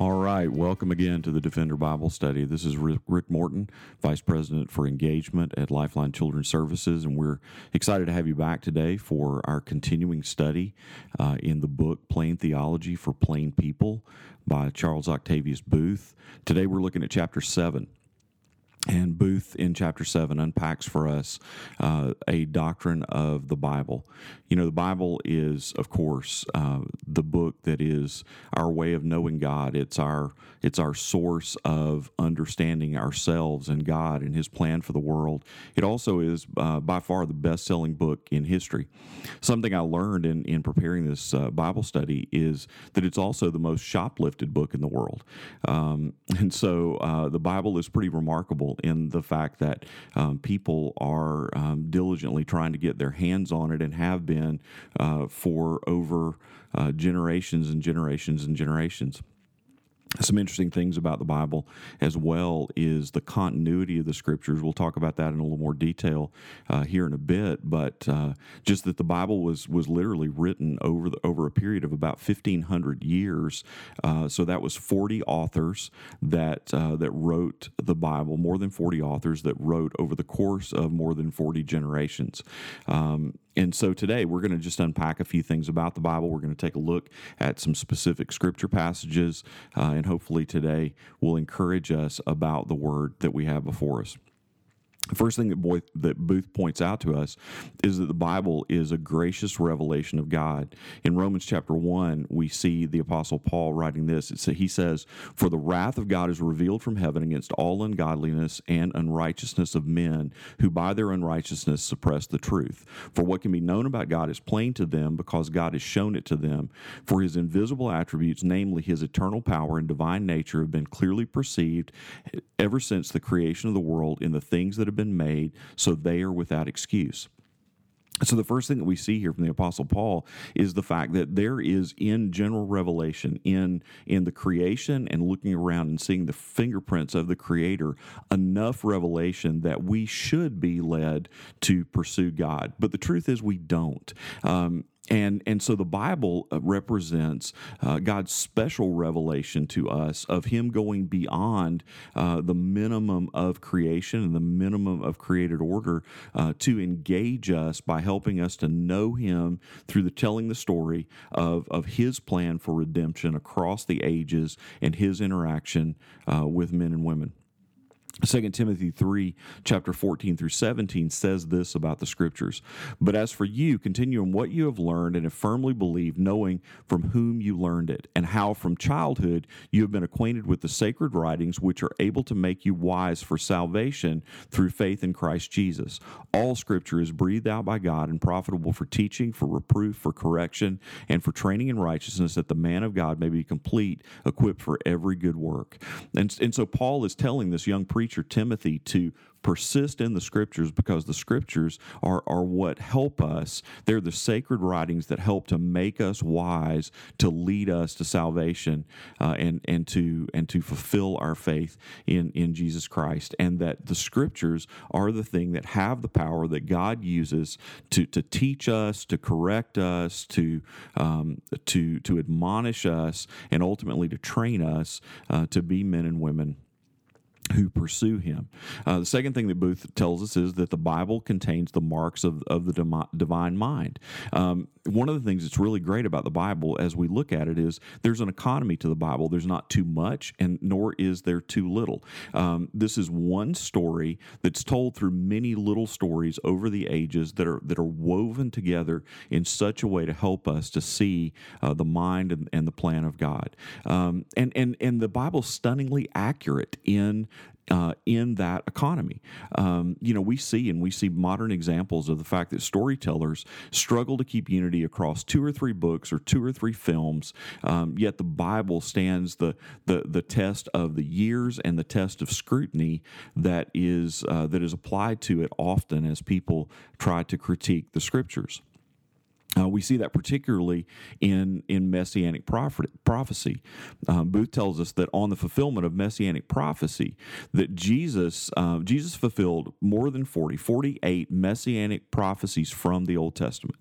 All right, welcome again to the Defender Bible Study. This is Rick Morton, Vice President for Engagement at Lifeline Children's Services, and we're excited to have you back today for our continuing study uh, in the book Plain Theology for Plain People by Charles Octavius Boothe. Today we're looking at chapter 7. And Boothe in chapter 7 unpacks for us uh, a doctrine of the Bible. You know, the Bible is, of course, uh, the book that is our way of knowing God. It's our, it's our source of understanding ourselves and God and His plan for the world. It also is uh, by far the best selling book in history. Something I learned in, in preparing this uh, Bible study is that it's also the most shoplifted book in the world. Um, and so uh, the Bible is pretty remarkable in the fact that um, people are um, diligently trying to get their hands on it and have been uh, for over uh, generations and generations and generations some interesting things about the Bible as well is the continuity of the scriptures. We'll talk about that in a little more detail uh, here in a bit, but uh, just that the Bible was was literally written over the, over a period of about fifteen hundred years. Uh, so that was forty authors that uh, that wrote the Bible. More than forty authors that wrote over the course of more than forty generations. Um, and so today we're going to just unpack a few things about the Bible. We're going to take a look at some specific scripture passages, uh, and hopefully today will encourage us about the word that we have before us. The first thing that, Boy, that Boothe points out to us is that the Bible is a gracious revelation of God. In Romans chapter 1, we see the Apostle Paul writing this. It's, he says, For the wrath of God is revealed from heaven against all ungodliness and unrighteousness of men who by their unrighteousness suppress the truth. For what can be known about God is plain to them because God has shown it to them. For his invisible attributes, namely his eternal power and divine nature, have been clearly perceived ever since the creation of the world in the things that have been made, so they are without excuse. So, the first thing that we see here from the Apostle Paul is the fact that there is, in general revelation, in, in the creation and looking around and seeing the fingerprints of the Creator, enough revelation that we should be led to pursue God. But the truth is, we don't. Um, and and so the Bible uh, represents uh, God's special revelation to us of Him going beyond uh, the minimum of creation and the minimum of created order uh, to engage us by helping us to know Him through the telling the story of of His plan for redemption across the ages and His interaction uh, with men and women. 2 Timothy 3, chapter 14 through 17 says this about the scriptures. But as for you, continue in what you have learned and have firmly believed, knowing from whom you learned it, and how from childhood you have been acquainted with the sacred writings, which are able to make you wise for salvation through faith in Christ Jesus. All scripture is breathed out by God and profitable for teaching, for reproof, for correction, and for training in righteousness, that the man of God may be complete, equipped for every good work. And, and so Paul is telling this young preacher preacher Timothy to persist in the scriptures because the scriptures are, are what help us. They're the sacred writings that help to make us wise, to lead us to salvation, uh, and and to and to fulfill our faith in in Jesus Christ. And that the scriptures are the thing that have the power that God uses to to teach us, to correct us, to um, to to admonish us, and ultimately to train us uh, to be men and women who pursue him. Uh, the second thing that Boothe tells us is that the Bible contains the marks of, of the divine mind. Um, one of the things that's really great about the Bible as we look at it is there's an economy to the Bible. There's not too much, and nor is there too little. Um, this is one story that's told through many little stories over the ages that are that are woven together in such a way to help us to see uh, the mind and, and, the plan of God. Um, and and and the Bible's stunningly accurate in uh, in that economy. Um, you know, we see and we see modern examples of the fact that storytellers struggle to keep unity across two or three books or two or three films. Um, yet the Bible stands the, the the test of the years and the test of scrutiny that is uh, that is applied to it often as people try to critique the scriptures. Uh, we see that particularly in in messianic prophecy. Um, Boothe tells us that on the fulfillment of messianic prophecy, that Jesus uh, Jesus fulfilled more than 40, 48 messianic prophecies from the Old Testament.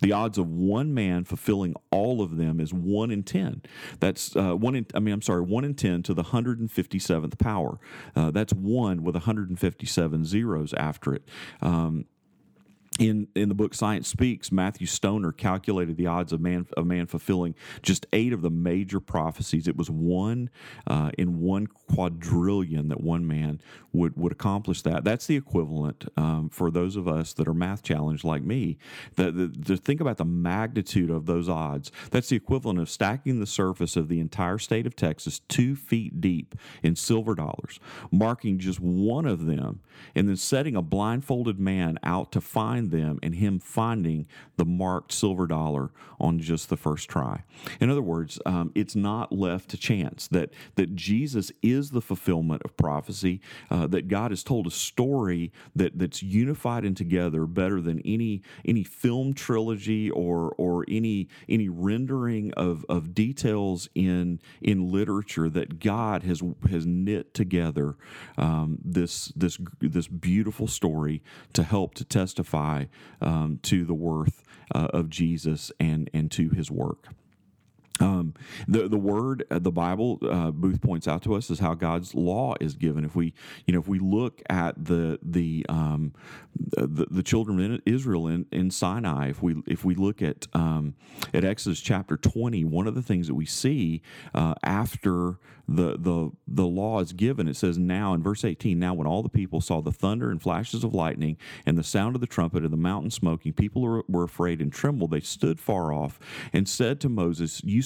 The odds of one man fulfilling all of them is one in ten. That's uh, one in I mean I'm sorry one in ten to the 157th power. Uh, that's one with 157 zeros after it. Um, in in the book Science Speaks, Matthew Stoner calculated the odds of man of man fulfilling just eight of the major prophecies. It was one uh, in one quadrillion that one man would would accomplish that. That's the equivalent um, for those of us that are math challenged like me. That to think about the magnitude of those odds. That's the equivalent of stacking the surface of the entire state of Texas two feet deep in silver dollars, marking just one of them, and then setting a blindfolded man out to find them and him finding the marked silver dollar on just the first try. In other words, um, it's not left to chance that that Jesus is the fulfillment of prophecy. Uh, that God has told a story that that's unified and together better than any any film trilogy or or any any rendering of of details in in literature that God has has knit together um, this this this beautiful story to help to testify um, to the worth uh, of Jesus and, and to his work. Um, the the word, uh, the Bible, uh, Boothe points out to us is how God's law is given. If we, you know, if we look at the the um, the, the, children of Israel in, in Sinai, if we if we look at um, at Exodus chapter twenty, one of the things that we see uh, after the the the law is given, it says now in verse eighteen, now when all the people saw the thunder and flashes of lightning and the sound of the trumpet and the mountain smoking, people were, were afraid and trembled. They stood far off and said to Moses, "You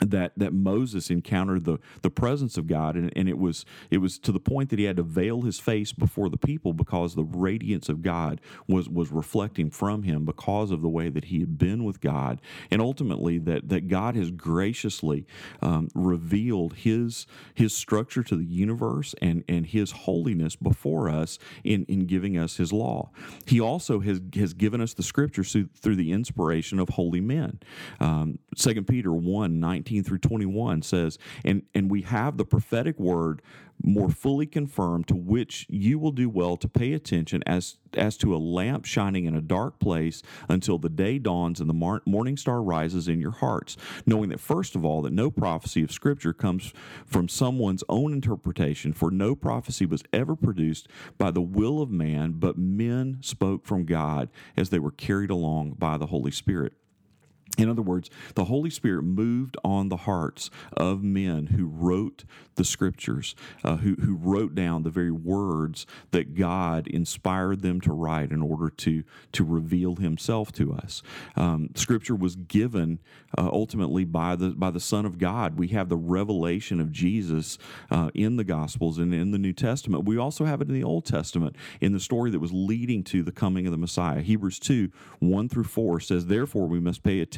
that that Moses encountered the the presence of God and, and it was it was to the point that he had to veil his face before the people because the radiance of God was was reflecting from him because of the way that he had been with God. And ultimately that that God has graciously um, revealed his his structure to the universe and and his holiness before us in in giving us his law. He also has has given us the scriptures through, through the inspiration of holy men. Um, 2 Peter 1 19 19 through 21 says, and, and we have the prophetic word more fully confirmed, to which you will do well to pay attention as, as to a lamp shining in a dark place until the day dawns and the morning star rises in your hearts, knowing that, first of all, that no prophecy of Scripture comes from someone's own interpretation, for no prophecy was ever produced by the will of man, but men spoke from God as they were carried along by the Holy Spirit. In other words, the Holy Spirit moved on the hearts of men who wrote the scriptures, uh, who, who wrote down the very words that God inspired them to write in order to, to reveal Himself to us. Um, scripture was given uh, ultimately by the, by the Son of God. We have the revelation of Jesus uh, in the Gospels and in the New Testament. We also have it in the Old Testament in the story that was leading to the coming of the Messiah. Hebrews 2 1 through 4 says, Therefore, we must pay attention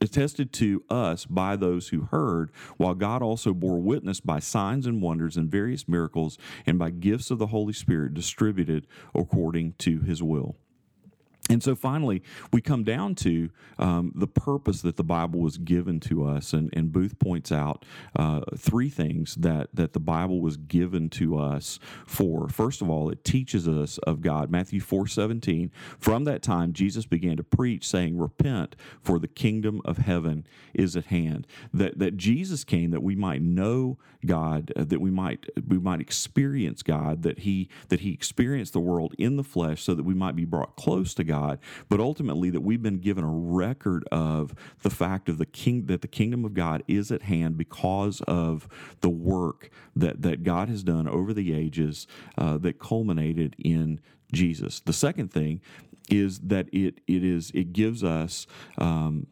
attested to us by those who heard, while God also bore witness by signs and wonders and various miracles and by gifts of the Holy Spirit distributed according to his will. And so finally, we come down to um, the purpose that the Bible was given to us. And, and Boothe points out uh, three things that, that the Bible was given to us for. First of all, it teaches us of God. Matthew 4 17. From that time, Jesus began to preach, saying, Repent, for the kingdom of heaven is at hand. That, that Jesus came that we might know God, uh, that we might, we might experience God, that he, that he experienced the world in the flesh so that we might be brought close to God God, but ultimately that we've been given a record of the fact of the king that the kingdom of God is at hand because of the work that that God has done over the ages uh, that culminated in Jesus. The second thing is that it it is it gives us um,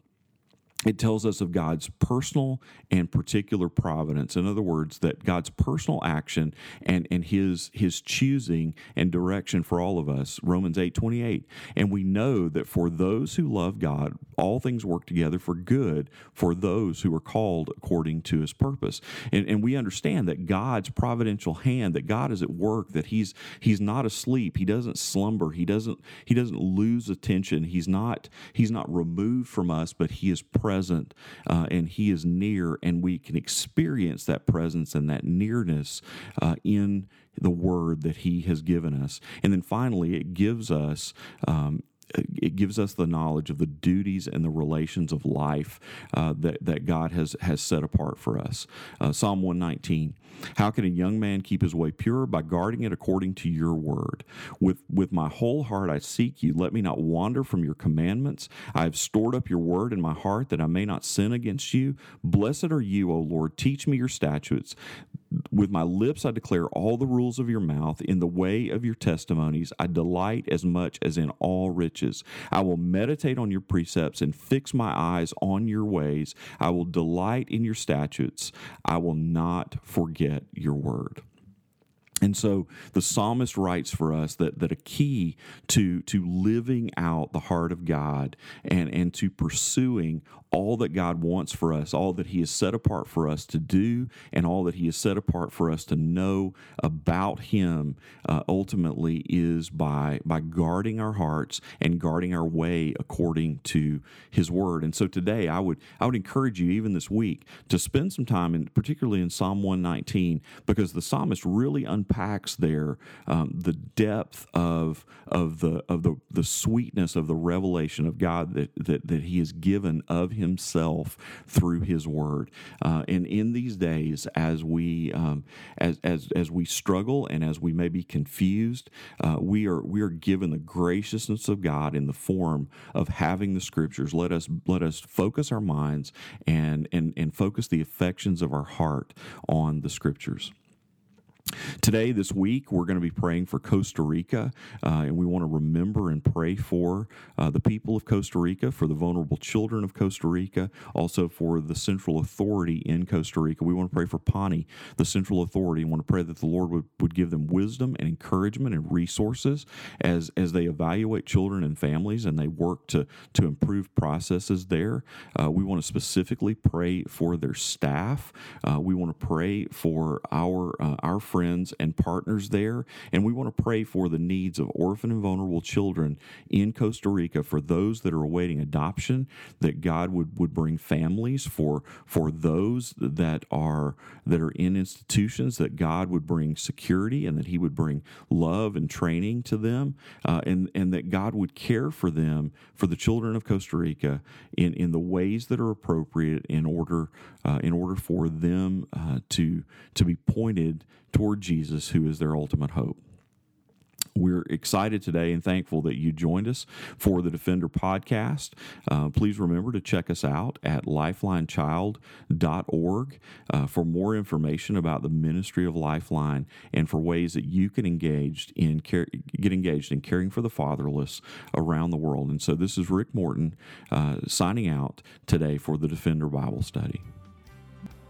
it tells us of God's personal and particular providence. In other words, that God's personal action and, and his his choosing and direction for all of us. Romans 8 28. And we know that for those who love God, all things work together for good for those who are called according to his purpose. And, and we understand that God's providential hand, that God is at work, that he's he's not asleep, he doesn't slumber, he doesn't he doesn't lose attention, he's not he's not removed from us, but he is present uh, and He is near, and we can experience that presence and that nearness uh, in the Word that He has given us. And then finally, it gives us. Um, it gives us the knowledge of the duties and the relations of life uh, that, that God has, has set apart for us. Uh, Psalm 119 How can a young man keep his way pure? By guarding it according to your word. With, with my whole heart I seek you. Let me not wander from your commandments. I have stored up your word in my heart that I may not sin against you. Blessed are you, O Lord. Teach me your statutes. With my lips I declare all the rules of your mouth. In the way of your testimonies I delight as much as in all riches. I will meditate on your precepts and fix my eyes on your ways. I will delight in your statutes. I will not forget your word. And so the psalmist writes for us that, that a key to, to living out the heart of God and, and to pursuing all that God wants for us, all that He has set apart for us to do, and all that He has set apart for us to know about Him uh, ultimately is by, by guarding our hearts and guarding our way according to His Word. And so today I would, I would encourage you, even this week, to spend some time, in, particularly in Psalm 119, because the psalmist really unpacks there um, the depth of, of, the, of the, the sweetness of the revelation of God that, that, that He has given of himself through his word. Uh, and in these days, as we um, as, as as we struggle and as we may be confused, uh, we are we are given the graciousness of God in the form of having the scriptures. Let us let us focus our minds and and and focus the affections of our heart on the scriptures. Today, this week, we're going to be praying for Costa Rica, uh, and we want to remember and pray for uh, the people of Costa Rica, for the vulnerable children of Costa Rica, also for the central authority in Costa Rica. We want to pray for Pani, the central authority, and want to pray that the Lord would, would give them wisdom and encouragement and resources as, as they evaluate children and families and they work to, to improve processes there. Uh, we want to specifically pray for their staff. Uh, we want to pray for our, uh, our friends and partners there. And we want to pray for the needs of orphan and vulnerable children in Costa Rica for those that are awaiting adoption, that God would, would bring families for, for those that are that are in institutions, that God would bring security and that He would bring love and training to them, uh, and, and that God would care for them, for the children of Costa Rica, in, in the ways that are appropriate in order uh, in order for them uh, to to be pointed toward Jesus, who is their ultimate hope. We're excited today and thankful that you joined us for the Defender podcast. Uh, please remember to check us out at lifelinechild.org uh, for more information about the ministry of Lifeline and for ways that you can engage in care, get engaged in caring for the fatherless around the world. And so this is Rick Morton uh, signing out today for the Defender Bible Study.